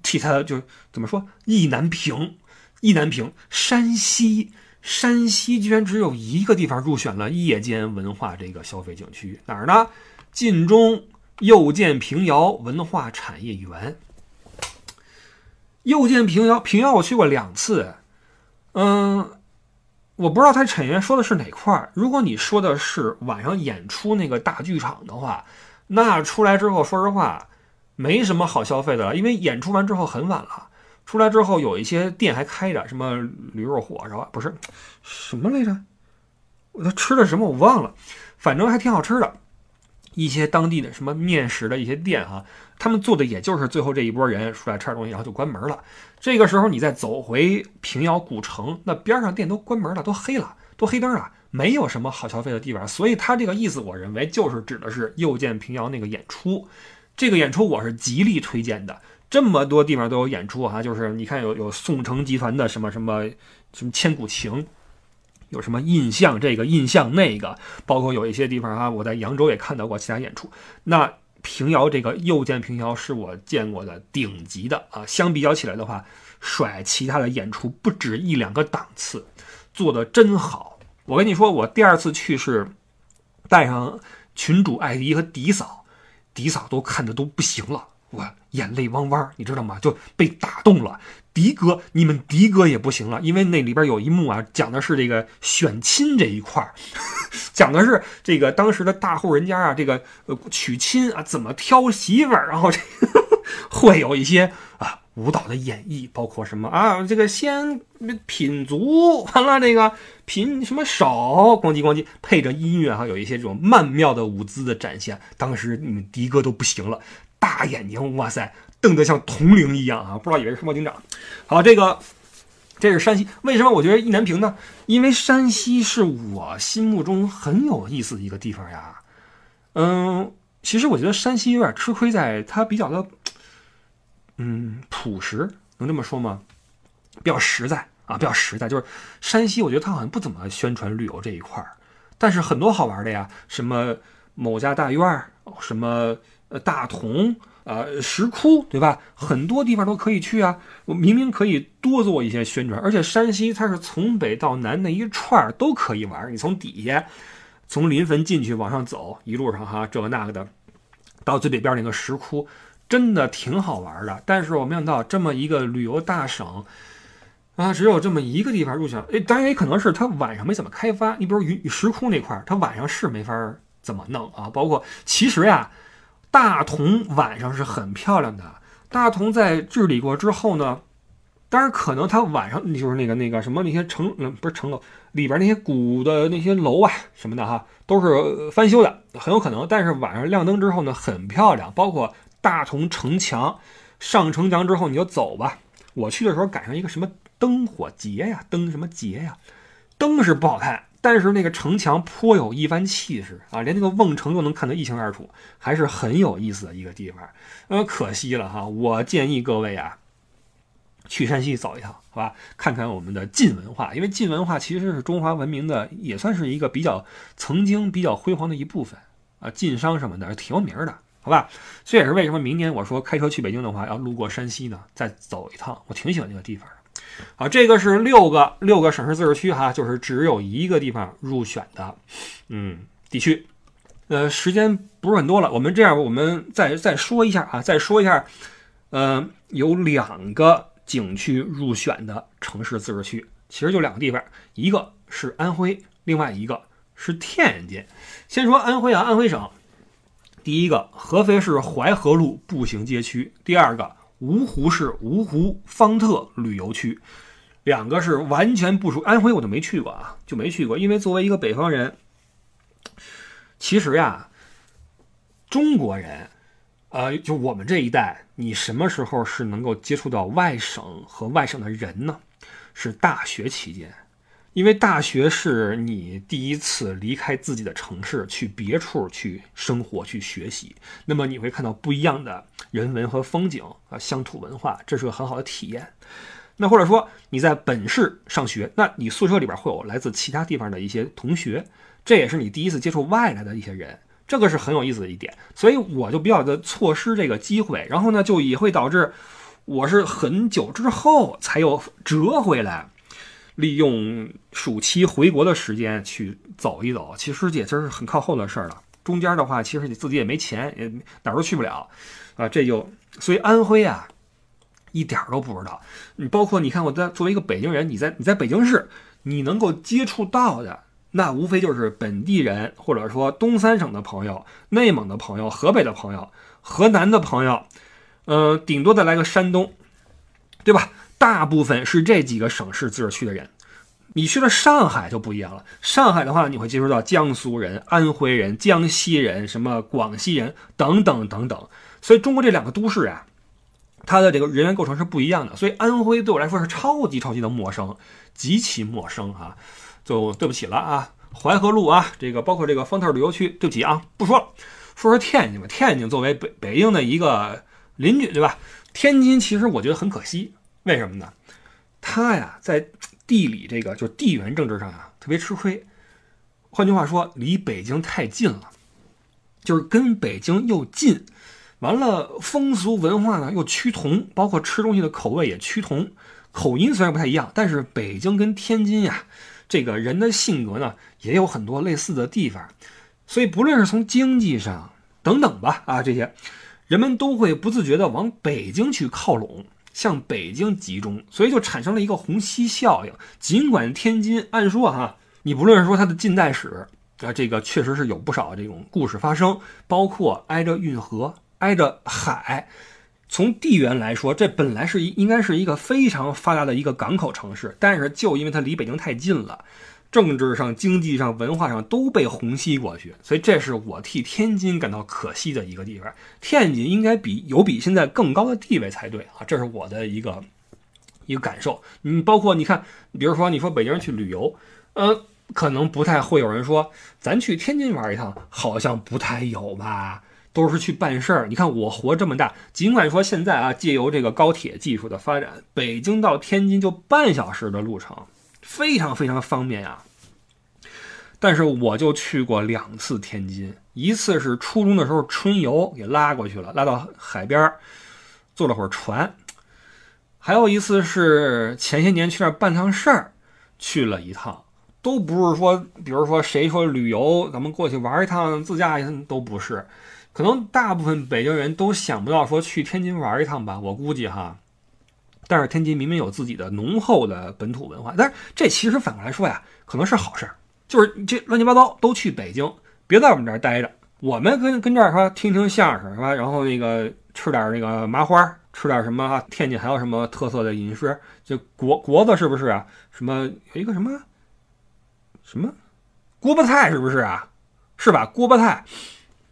S1: 替他就怎么说意难平，意难平。山西，山西居然只有一个地方入选了夜间文化这个消费景区，哪儿呢？晋中又见平遥文化产业园。又见平遥，平遥我去过两次，嗯。我不知道他产业园说的是哪块儿。如果你说的是晚上演出那个大剧场的话，那出来之后，说实话，没什么好消费的了，因为演出完之后很晚了。出来之后有一些店还开着，什么驴肉火烧，不是什么来着？我都吃的什么我忘了，反正还挺好吃的。一些当地的什么面食的一些店哈，他们做的也就是最后这一波人出来吃点东西，然后就关门了。这个时候你再走回平遥古城，那边上店都关门了，都黑了，都黑灯了，没有什么好消费的地方。所以他这个意思，我认为就是指的是又见平遥那个演出。这个演出我是极力推荐的，这么多地方都有演出哈，就是你看有有宋城集团的什么什么什么千古情。有什么印象？这个印象那个，包括有一些地方啊，我在扬州也看到过其他演出。那平遥这个又见平遥是我见过的顶级的啊，相比较起来的话，甩其他的演出不止一两个档次，做的真好。我跟你说，我第二次去是带上群主艾迪和迪嫂，迪嫂都看的都不行了。我眼泪汪汪，你知道吗？就被打动了。迪哥，你们迪哥也不行了，因为那里边有一幕啊，讲的是这个选亲这一块儿，[LAUGHS] 讲的是这个当时的大户人家啊，这个呃娶亲啊，怎么挑媳妇儿，然后这 [LAUGHS] 会有一些啊舞蹈的演绎，包括什么啊，这个先品足，[LAUGHS] 完了这个品什么手，咣叽咣叽，配着音乐哈，有一些这种曼妙的舞姿的展现，当时你们迪哥都不行了。大眼睛，哇塞，瞪得像铜铃一样啊！不知道以为是什么警长。好，这个这是山西，为什么我觉得意难平呢？因为山西是我心目中很有意思的一个地方呀。嗯，其实我觉得山西有点吃亏在它比较的，嗯，朴实，能这么说吗？比较实在啊，比较实在。就是山西，我觉得他好像不怎么宣传旅游这一块儿，但是很多好玩的呀，什么某家大院儿，什么。呃，大同呃，石窟，对吧？很多地方都可以去啊。我明明可以多做一些宣传，而且山西它是从北到南那一串儿都可以玩。你从底下，从临汾进去往上走，一路上哈这个那个的，到最北边那个石窟，真的挺好玩的。但是我没想到这么一个旅游大省啊，只有这么一个地方入选。哎，当然也可能是它晚上没怎么开发。你比如云石窟那块儿，它晚上是没法怎么弄啊。包括其实呀。大同晚上是很漂亮的。大同在治理过之后呢，当然可能它晚上就是那个那个什么那些城，不是城楼里边那些古的那些楼啊什么的哈，都是翻修的，很有可能。但是晚上亮灯之后呢，很漂亮。包括大同城墙，上城墙之后你就走吧。我去的时候赶上一个什么灯火节呀，灯什么节呀，灯是不好看。但是那个城墙颇有一番气势啊，连那个瓮城都能看得一清二楚，还是很有意思的一个地方。呃，可惜了哈，我建议各位啊，去山西走一趟，好吧，看看我们的晋文化，因为晋文化其实是中华文明的，也算是一个比较曾经比较辉煌的一部分啊，晋商什么的挺有名的，好吧。这也是为什么明年我说开车去北京的话，要路过山西呢，再走一趟，我挺喜欢这个地方的。好，这个是六个六个省市自治区哈，就是只有一个地方入选的，嗯，地区。呃，时间不是很多了，我们这样，我们再再说一下啊，再说一下，呃，有两个景区入选的城市自治区，其实就两个地方，一个是安徽，另外一个是天津。先说安徽啊，安徽省，第一个合肥市淮河路步行街区，第二个。芜湖市芜湖方特旅游区，两个是完全不熟安徽，我就没去过啊，就没去过。因为作为一个北方人，其实呀，中国人，呃，就我们这一代，你什么时候是能够接触到外省和外省的人呢？是大学期间。因为大学是你第一次离开自己的城市，去别处去生活、去学习，那么你会看到不一样的人文和风景啊，乡土文化，这是个很好的体验。那或者说你在本市上学，那你宿舍里边会有来自其他地方的一些同学，这也是你第一次接触外来的一些人，这个是很有意思的一点，所以我就比较的错失这个机会，然后呢，就也会导致我是很久之后才又折回来，利用暑期回国的时间去走一走。其实也真是很靠后的事儿了。中间的话，其实你自己也没钱，也哪儿都去不了啊。这就所以安徽啊，一点儿都不知道。你包括你看，我在作为一个北京人，你在你在北京市，你能够接触到的。那无非就是本地人，或者说东三省的朋友、内蒙的朋友、河北的朋友、河南的朋友，呃，顶多再来个山东，对吧？大部分是这几个省市自治区的人。你去了上海就不一样了，上海的话，你会接触到江苏人、安徽人、江西人、什么广西人等等等等。所以中国这两个都市啊，它的这个人员构成是不一样的。所以安徽对我来说是超级超级的陌生，极其陌生啊。就对不起了啊，淮河路啊，这个包括这个方特旅游区，对不起啊，不说了，说说天津吧。天津作为北北京的一个邻居，对吧？天津其实我觉得很可惜，为什么呢？他呀，在地理这个就是地缘政治上啊，特别吃亏。换句话说，离北京太近了，就是跟北京又近，完了风俗文化呢又趋同，包括吃东西的口味也趋同，口音虽然不太一样，但是北京跟天津呀。这个人的性格呢，也有很多类似的地方，所以不论是从经济上等等吧，啊，这些人们都会不自觉地往北京去靠拢，向北京集中，所以就产生了一个虹吸效应。尽管天津按说哈，你不论是说它的近代史啊，这个确实是有不少这种故事发生，包括挨着运河，挨着海。从地缘来说，这本来是应该是一个非常发达的一个港口城市，但是就因为它离北京太近了，政治上、经济上、文化上都被虹吸过去，所以这是我替天津感到可惜的一个地方。天津应该比有比现在更高的地位才对啊，这是我的一个一个感受。你包括你看，比如说你说北京人去旅游，呃，可能不太会有人说咱去天津玩一趟，好像不太有吧。都是去办事儿。你看我活这么大，尽管说现在啊，借由这个高铁技术的发展，北京到天津就半小时的路程，非常非常方便呀。但是我就去过两次天津，一次是初中的时候春游给拉过去了，拉到海边坐了会儿船；还有一次是前些年去那办趟事儿，去了一趟，都不是说，比如说谁说旅游，咱们过去玩一趟，自驾一趟都不是。可能大部分北京人都想不到说去天津玩一趟吧，我估计哈。但是天津明明有自己的浓厚的本土文化，但是这其实反过来说呀，可能是好事儿，就是这乱七八糟都去北京，别在我们这儿待着。我们跟跟这儿说听听相声是吧？然后那个吃点那个麻花，吃点什么？天津还有什么特色的饮食？就国国子是不是啊？什么有一个什么什么锅巴菜是不是啊？是吧？锅巴菜。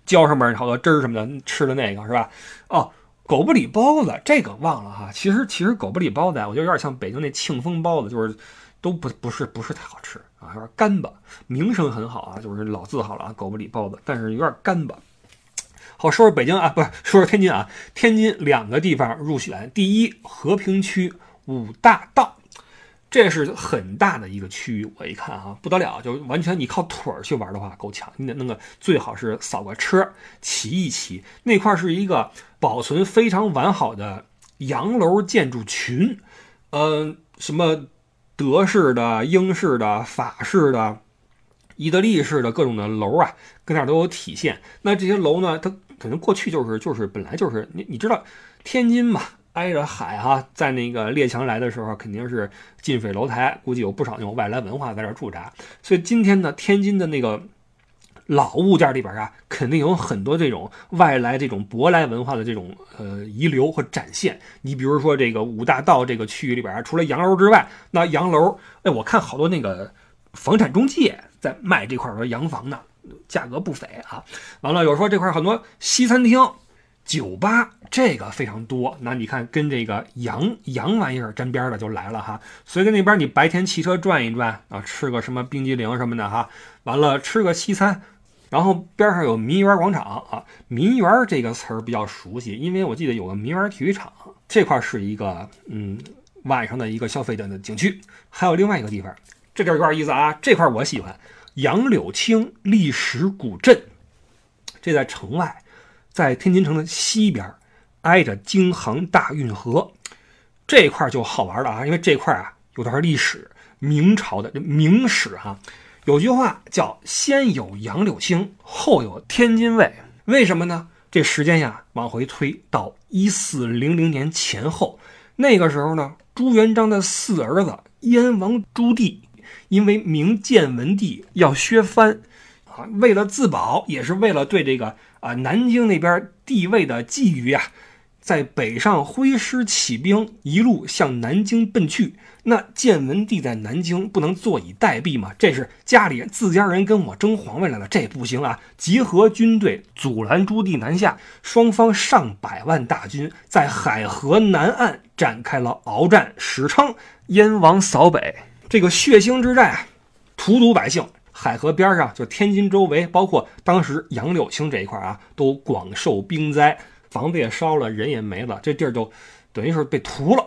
S1: 浇上面好多汁儿什么的，吃的那个是吧？哦，狗不理包子这个忘了哈。其实其实狗不理包子，我觉得有点像北京那庆丰包子，就是都不不是不是太好吃啊，有点干巴。名声很好啊，就是老字号了啊，狗不理包子，但是有点干巴。好，说说北京啊，不是说说天津啊。天津两个地方入选，第一和平区五大道。这是很大的一个区域，我一看啊，不得了，就完全你靠腿儿去玩的话够呛，你得弄个最好是扫个车骑一骑。那块是一个保存非常完好的洋楼建筑群，嗯，什么德式的、英式的、法式的、意大利式的各种的楼啊，跟那儿都有体现。那这些楼呢，它可能过去就是就是本来就是你你知道天津嘛。挨着海哈，在那个列强来的时候，肯定是近水楼台，估计有不少那种外来文化在这驻扎。所以今天呢，天津的那个老物件里边啊，肯定有很多这种外来这种舶来文化的这种呃遗留和展现。你比如说这个五大道这个区域里边啊，除了洋楼之外，那洋楼，哎，我看好多那个房产中介在卖这块的洋房呢，价格不菲啊。完了，有说这块很多西餐厅。酒吧这个非常多，那你看跟这个洋洋玩意儿沾边的就来了哈。所以那边你白天骑车转一转啊，吃个什么冰激凌什么的哈，完了吃个西餐，然后边上有民园广场啊。民园这个词儿比较熟悉，因为我记得有个民园体育场，这块是一个嗯晚上的一个消费的景区。还有另外一个地方，这地儿有点意思啊，这块我喜欢，杨柳青历史古镇。这在城外，在天津城的西边，挨着京杭大运河，这块就好玩了啊！因为这块啊有段历史，明朝的这明史哈，有句话叫“先有杨柳青，后有天津卫”。为什么呢？这时间呀往回推到一四零零年前后，那个时候呢，朱元璋的四儿子燕王朱棣，因为明建文帝要削藩。啊为了自保，也是为了对这个啊南京那边地位的觊觎啊，在北上挥师起兵，一路向南京奔去。那建文帝在南京不能坐以待毙嘛？这是家里自家人跟我争皇位来了，这不行啊！集合军队阻拦朱棣南下，双方上百万大军在海河南岸展开了鏖战，史称燕王扫北。这个血腥之战啊，荼毒百姓。海河边上，就天津周围，包括当时杨柳青这一块啊，都广受兵灾，房子也烧了，人也没了，这地儿就等于是被屠了。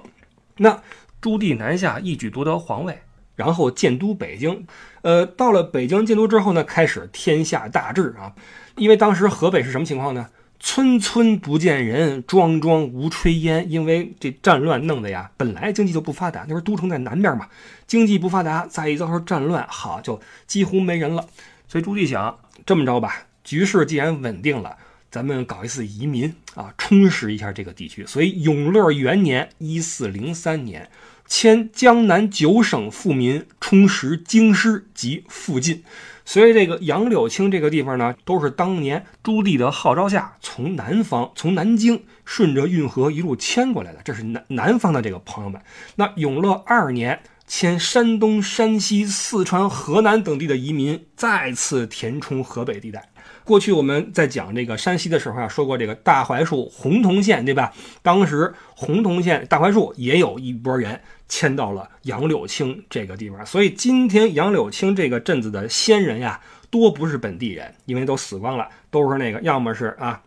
S1: 那朱棣南下，一举夺得皇位，然后建都北京。呃，到了北京建都之后呢，开始天下大治啊。因为当时河北是什么情况呢？村村不见人，桩桩无炊烟。因为这战乱弄的呀，本来经济就不发达，那时候都城在南边嘛，经济不发达，再一遭受战乱，好就几乎没人了。所以朱棣想这么着吧，局势既然稳定了，咱们搞一次移民啊，充实一下这个地区。所以永乐元年（一四零三年），迁江南九省富民，充实京师及附近。所以这个杨柳青这个地方呢，都是当年朱棣的号召下，从南方从南京顺着运河一路迁过来的。这是南南方的这个朋友们。那永乐二年，迁山东、山西、四川、河南等地的移民再次填充河北地带。过去我们在讲这个山西的时候啊，说过这个大槐树洪洞县，对吧？当时洪洞县大槐树也有一波人。迁到了杨柳青这个地方，所以今天杨柳青这个镇子的先人呀，多不是本地人，因为都死光了，都是那个要么是啊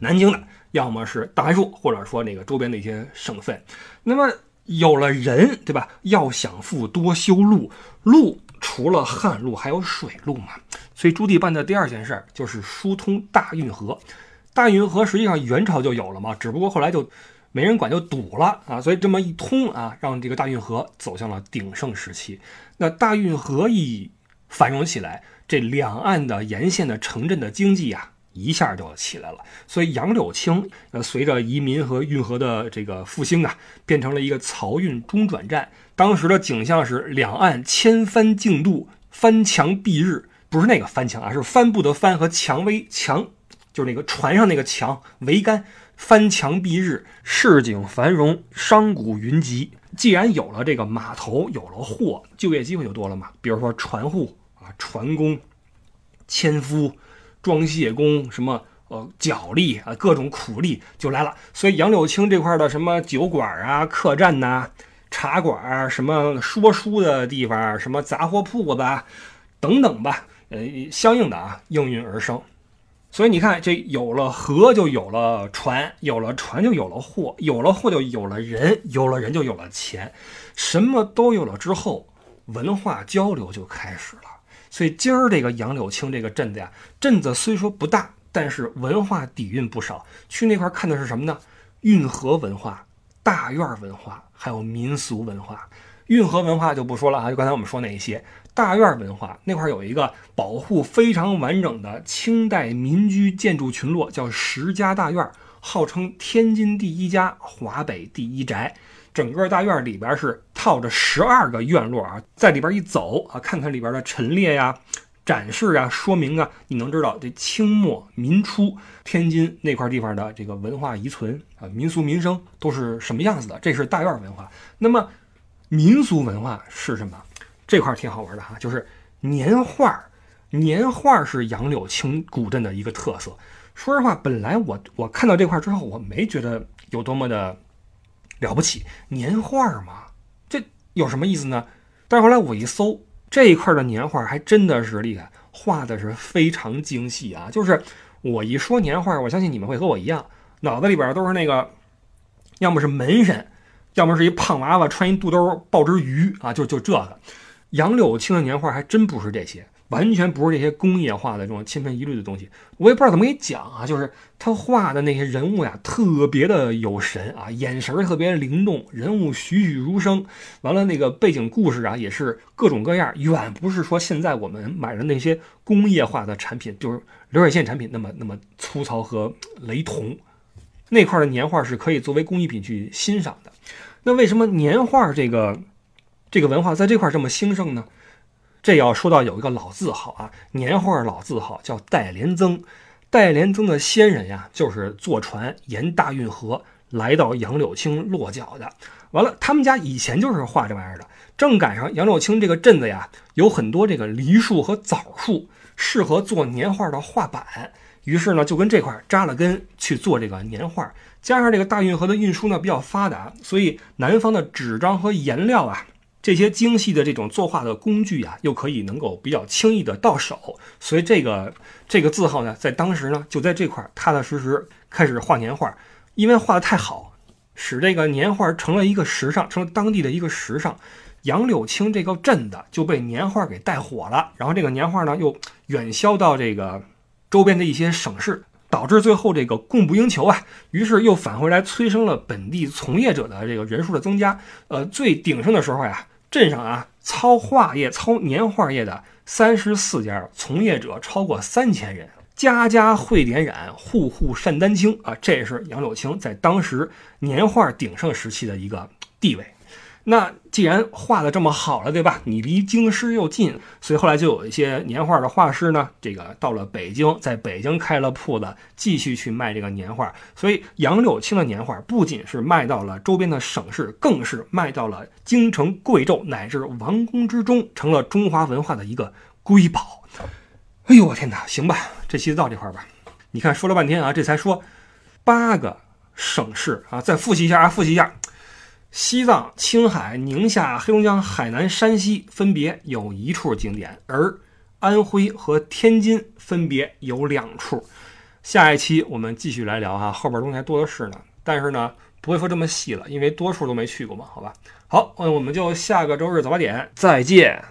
S1: 南京的，要么是大槐树，或者说那个周边的一些省份。那么有了人，对吧？要想富，多修路，路除了旱路，还有水路嘛。所以朱棣办的第二件事就是疏通大运河。大运河实际上元朝就有了嘛，只不过后来就。没人管就堵了啊，所以这么一通啊，让这个大运河走向了鼎盛时期。那大运河一繁荣起来，这两岸的沿线的城镇的经济呀，一下就起来了。所以杨柳青呃，随着移民和运河的这个复兴啊，变成了一个漕运中转站。当时的景象是两岸千帆竞渡，帆墙蔽日，不是那个帆墙啊，是帆布的帆和蔷薇墙，就是那个船上那个墙桅杆。翻墙蔽日，市井繁荣，商贾云集。既然有了这个码头，有了货，就业机会就多了嘛。比如说船户啊、船工、纤夫、装卸工，什么呃脚力啊，各种苦力就来了。所以杨柳青这块的什么酒馆啊、客栈呐、茶馆什么说书的地方，什么杂货铺子等等吧，呃，相应的啊应运而生。所以你看，这有了河就有了船，有了船就有了货，有了货就有了人，有了人就有了钱，什么都有了之后，文化交流就开始了。所以今儿这个杨柳青这个镇子呀，镇子虽说不大，但是文化底蕴不少。去那块看的是什么呢？运河文化、大院文化，还有民俗文化。运河文化就不说了啊，就刚才我们说那一些。大院文化那块有一个保护非常完整的清代民居建筑群落，叫石家大院，号称天津第一家、华北第一宅。整个大院里边是套着十二个院落啊，在里边一走啊，看看里边的陈列呀、展示啊、说明啊，你能知道这清末民初天津那块地方的这个文化遗存啊、民俗民生都是什么样子的。这是大院文化。那么民俗文化是什么？这块挺好玩的哈，就是年画年画是杨柳青古镇的一个特色。说实话，本来我我看到这块之后，我没觉得有多么的了不起。年画嘛，这有什么意思呢？但是后来我一搜，这一块的年画还真的是厉害，画的是非常精细啊。就是我一说年画，我相信你们会和我一样，脑子里边都是那个，要么是门神，要么是一胖娃娃穿一肚兜抱只鱼啊，就就这个。杨柳青的年画还真不是这些，完全不是这些工业化的这种千篇一律的东西。我也不知道怎么给你讲啊，就是他画的那些人物呀，特别的有神啊，眼神特别灵动，人物栩栩如生。完了，那个背景故事啊，也是各种各样，远不是说现在我们买的那些工业化的产品，就是流水线产品那么那么粗糙和雷同。那块的年画是可以作为工艺品去欣赏的。那为什么年画这个这个文化在这块这么兴盛呢？这要说到有一个老字号啊，年画老字号叫戴连增。戴连增的先人呀，就是坐船沿大运河来到杨柳青落脚的。完了，他们家以前就是画这玩意儿的。正赶上杨柳青这个镇子呀，有很多这个梨树和枣树，适合做年画的画板。于是呢，就跟这块扎了根去做这个年画。加上这个大运河的运输呢比较发达，所以南方的纸张和颜料啊。这些精细的这种作画的工具啊，又可以能够比较轻易的到手，所以这个这个字号呢，在当时呢，就在这块踏踏实实开始画年画，因为画的太好，使这个年画成了一个时尚，成了当地的一个时尚。杨柳青这个镇子就被年画给带火了，然后这个年画呢，又远销到这个周边的一些省市，导致最后这个供不应求啊，于是又返回来催生了本地从业者的这个人数的增加。呃，最鼎盛的时候呀。镇上啊，操画业、操年画业的三十四家，从业者超过三千人，家家会点染，户户善丹青啊，这是杨柳青在当时年画鼎盛时期的一个地位。那既然画的这么好了，对吧？你离京师又近，所以后来就有一些年画的画师呢，这个到了北京，在北京开了铺子，继续去卖这个年画。所以杨柳青的年画不仅是卖到了周边的省市，更是卖到了京城、贵胄乃至王宫之中，成了中华文化的一个瑰宝。哎呦我天哪！行吧，这期就到这块吧。你看说了半天啊，这才说八个省市啊，再复习一下啊，复习一下。西藏、青海、宁夏、黑龙江、海南、山西分别有一处景点，而安徽和天津分别有两处。下一期我们继续来聊哈，后边东西还多的是呢。但是呢，不会说这么细了，因为多数都没去过嘛，好吧？好，那我们就下个周日早八点再见。